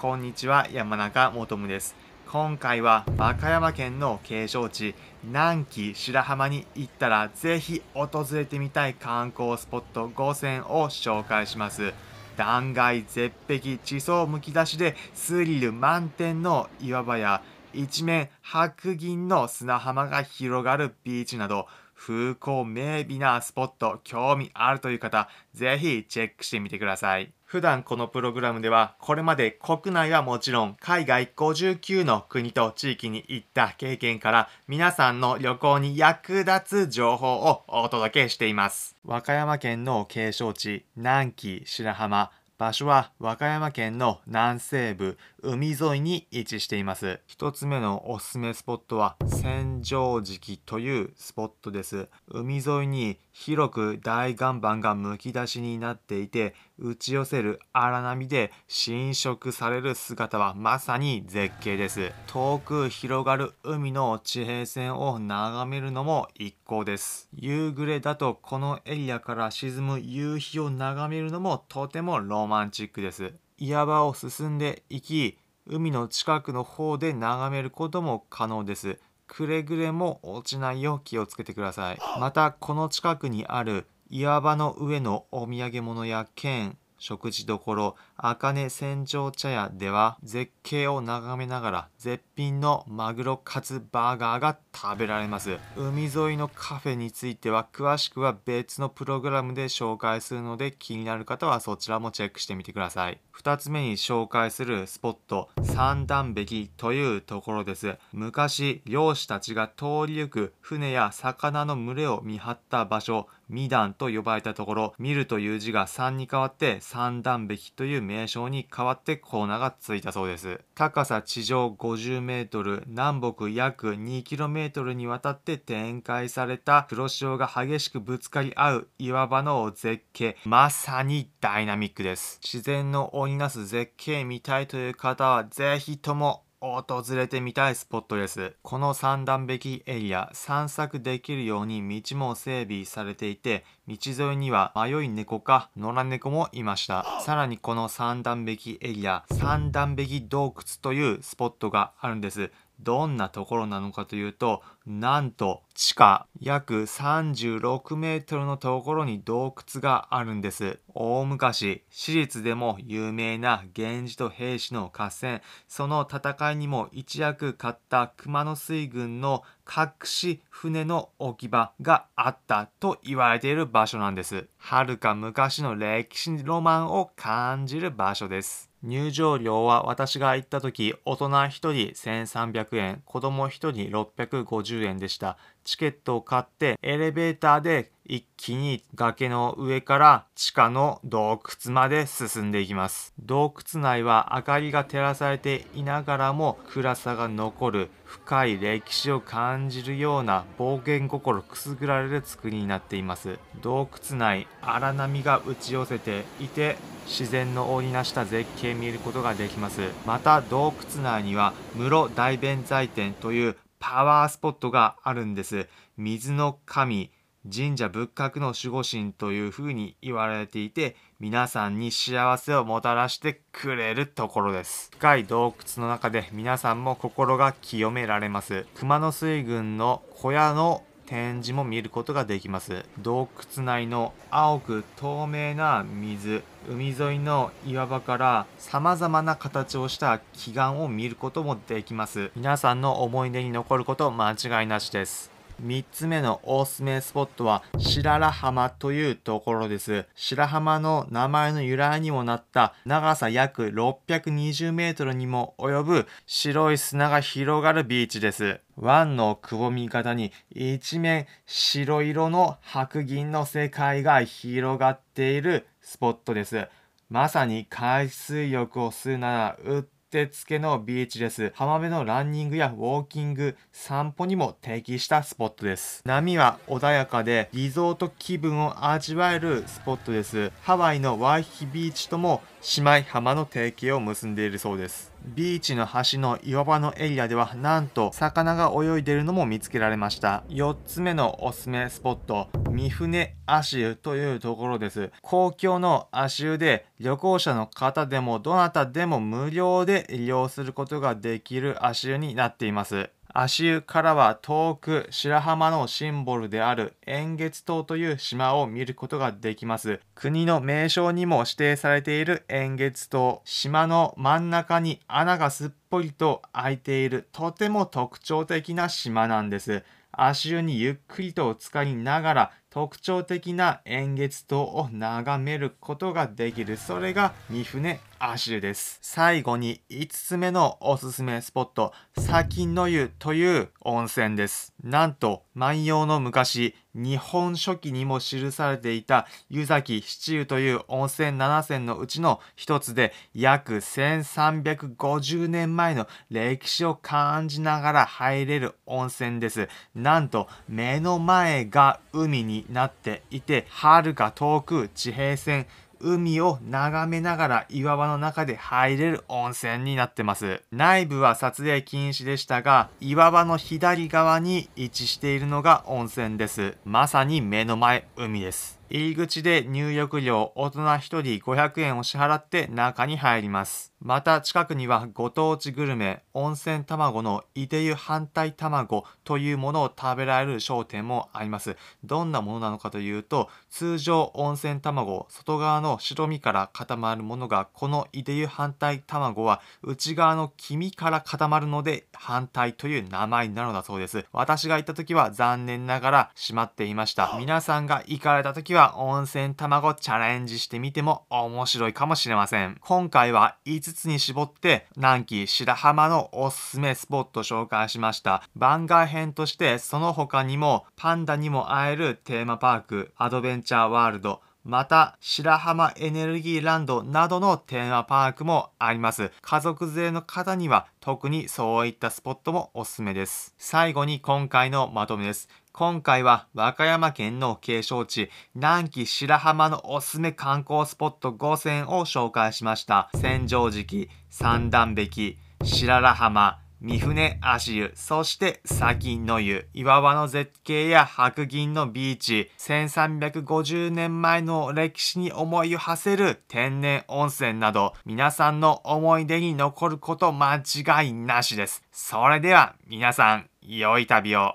こんにちは、山中もとむです。今回は和歌山県の景勝地、南紀白浜に行ったらぜひ訪れてみたい観光スポット5選を紹介します。断崖絶壁地層むき出しでスリル満点の岩場や一面白銀の砂浜が広がるビーチなど風光明媚なスポット興味あるという方ぜひチェックしてみてください。普段このプログラムではこれまで国内はもちろん海外59の国と地域に行った経験から皆さんの旅行に役立つ情報をお届けしています。和歌山県の景勝地南紀白浜。場所は和歌山県の南西部海沿いに位置しています。一つ目のおすすめスポットは千畳敷というスポットです。海沿いに広く大岩盤がむき出しになっていて打ち寄せる荒波で浸食される姿はまさに絶景です。遠く広がる海の地平線を眺めるのも一行です。夕暮れだとこのエリアから沈む夕日を眺めるのもとてもロマンチックです。岩場を進んでいき海の近くの方で眺めることも可能です。くれぐれも落ちないよう気をつけてください。またこの近くにある岩場の上のお土産物や剣食事処茜千畳茶屋では絶景を眺めながら絶品のマグロカツバーガーが食べられます。海沿いのカフェについては詳しくは別のプログラムで紹介するので気になる方はそちらもチェックしてみてください。2つ目に紹介するスポット三段壁というところです。昔漁師たちが通り行く船や魚の群れを見張った場所。二段と呼ばれたところ見るという字が3に変わって三段壁という名称に変わってコーナーがついたそうです。高さ地上50メートル南北約2キロメートルにわたって展開された黒潮が激しくぶつかり合う岩場の絶景。まさにダイナミックです。自然の織りなす絶景見たいという方はぜひとも訪れてみたいスポットです。この三段壁エリア、散策できるように道も整備されていて、道沿いには迷い猫か野良猫もいました。さらにこの三段壁エリア、三段壁洞窟というスポットがあるんです。どんなところなのかというと、なんと地下約36メートルのところに洞窟があるんです。大昔、史実でも有名な源氏と平氏の合戦、その戦いにも一躍買った熊野水軍の隠し船の置き場があったと言われている場所なんです。はるか昔の歴史ロマンを感じる場所です。入場料は私が行った時大人1人1300円子供1人650円でした。チケットを買ってエレベーターで一気に崖の上から地下の洞窟まで進んでいきます。洞窟内は明かりが照らされていながらも暗さが残る深い歴史を感じるような冒険心くすぐられる作りになっています。洞窟内荒波が打ち寄せていて自然の織りなした絶景見ることができます。また洞窟内には室大弁財天というパワースポットがあるんです。水の神神社仏閣の守護神というふうに言われていて皆さんに幸せをもたらしてくれるところです。深い洞窟の中で皆さんも心が清められます。熊野水軍の小屋の展示も見ることができます。洞窟内の青く透明な水海沿いの岩場から様々な形をした奇岩を見ることもできます。皆さんの思い出に残ること間違いなしです。3つ目のおすすめスポットは白良浜というところです。白浜の名前の由来にもなった長さ約620メートルにも及ぶ白い砂が広がるビーチです。湾のくぼみ型に一面白色の白銀の世界が広がっているスポットです。まさに海水浴をするならうってつけのビーチです。浜辺のランニングやウォーキング、散歩にも適したスポットです。波は穏やかでリゾート気分を味わえるスポットです。ハワイのワイヒビーチとも姉妹浜の提携を結んでいるそうです。ビーチの端の岩場のエリアではなんと魚が泳いでいるのも見つけられました。4つ目のおすすめスポット三船足湯というところです。公共の足湯で旅行者の方でもどなたでも無料で利用することができる足湯になっています。足湯からは遠く白浜のシンボルである円月島という島を見ることができます。国の名勝にも指定されている円月島。島の真ん中に穴がすっぽりと開いているとても特徴的な島なんです。足湯にゆっくりと浸かりながら特徴的な円月島を眺めることができる。それが三船足湯です。最後に5つ目のおすすめスポット、先の湯という温泉です。なんと、万葉の昔、日本書紀にも記されていた湯崎七湯という温泉7選のうちの一つで、約1350年前の歴史を感じながら入れる温泉です。なんと、目の前が海にになっていて、遥か遠く地平線、海を眺めながら岩場の中で入れる温泉になってます。内部は撮影禁止でしたが、岩場の左側に位置しているのが温泉です。まさに目の前海です。入り口で入浴料大人1人500円を支払って中に入ります。また近くにはご当地グルメ、温泉卵のいで湯反対卵というものを食べられる商店もあります。どんなものなのかというと、通常温泉卵、外側の白身から固まるものが、このいで湯反対卵は内側の黄身から固まるので反対という名前になるのだそうです。私が行った時は残念ながら閉まっていました。皆さんが行かれた時は温泉卵チャレンジしてみても面白いかもしれません。今回は5 5つに絞って南紀白浜のおすすめスポット紹介しました。番外編としてその他にもパンダにも会えるテーマパーク、アドベンチャーワールド、また、白浜エネルギーランドなどのテーマパークもあります。家族連れの方には特にそういったスポットもおすすめです。最後に今回のまとめです。今回は和歌山県の景勝地南紀白浜のおすすめ観光スポット5選を紹介しました。千畳敷、三段壁、白良浜、三船足湯、そして先の湯、岩場の絶景や白銀のビーチ、1350年前の歴史に思いを馳せる天然温泉など、皆さんの思い出に残ること間違いなしです。それでは皆さん、良い旅を。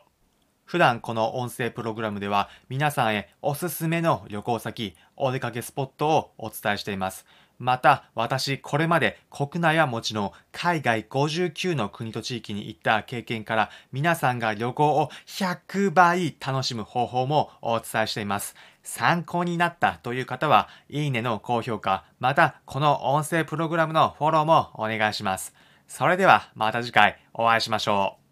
普段この音声プログラムでは皆さんへおすすめの旅行先、お出かけスポットをお伝えしています。また、私、これまで国内はもちろん海外59の国と地域に行った経験から、皆さんが旅行を100倍楽しむ方法もお伝えしています。参考になったという方は、いいねの高評価、また、この音声プログラムのフォローもお願いします。それでは、また次回お会いしましょう。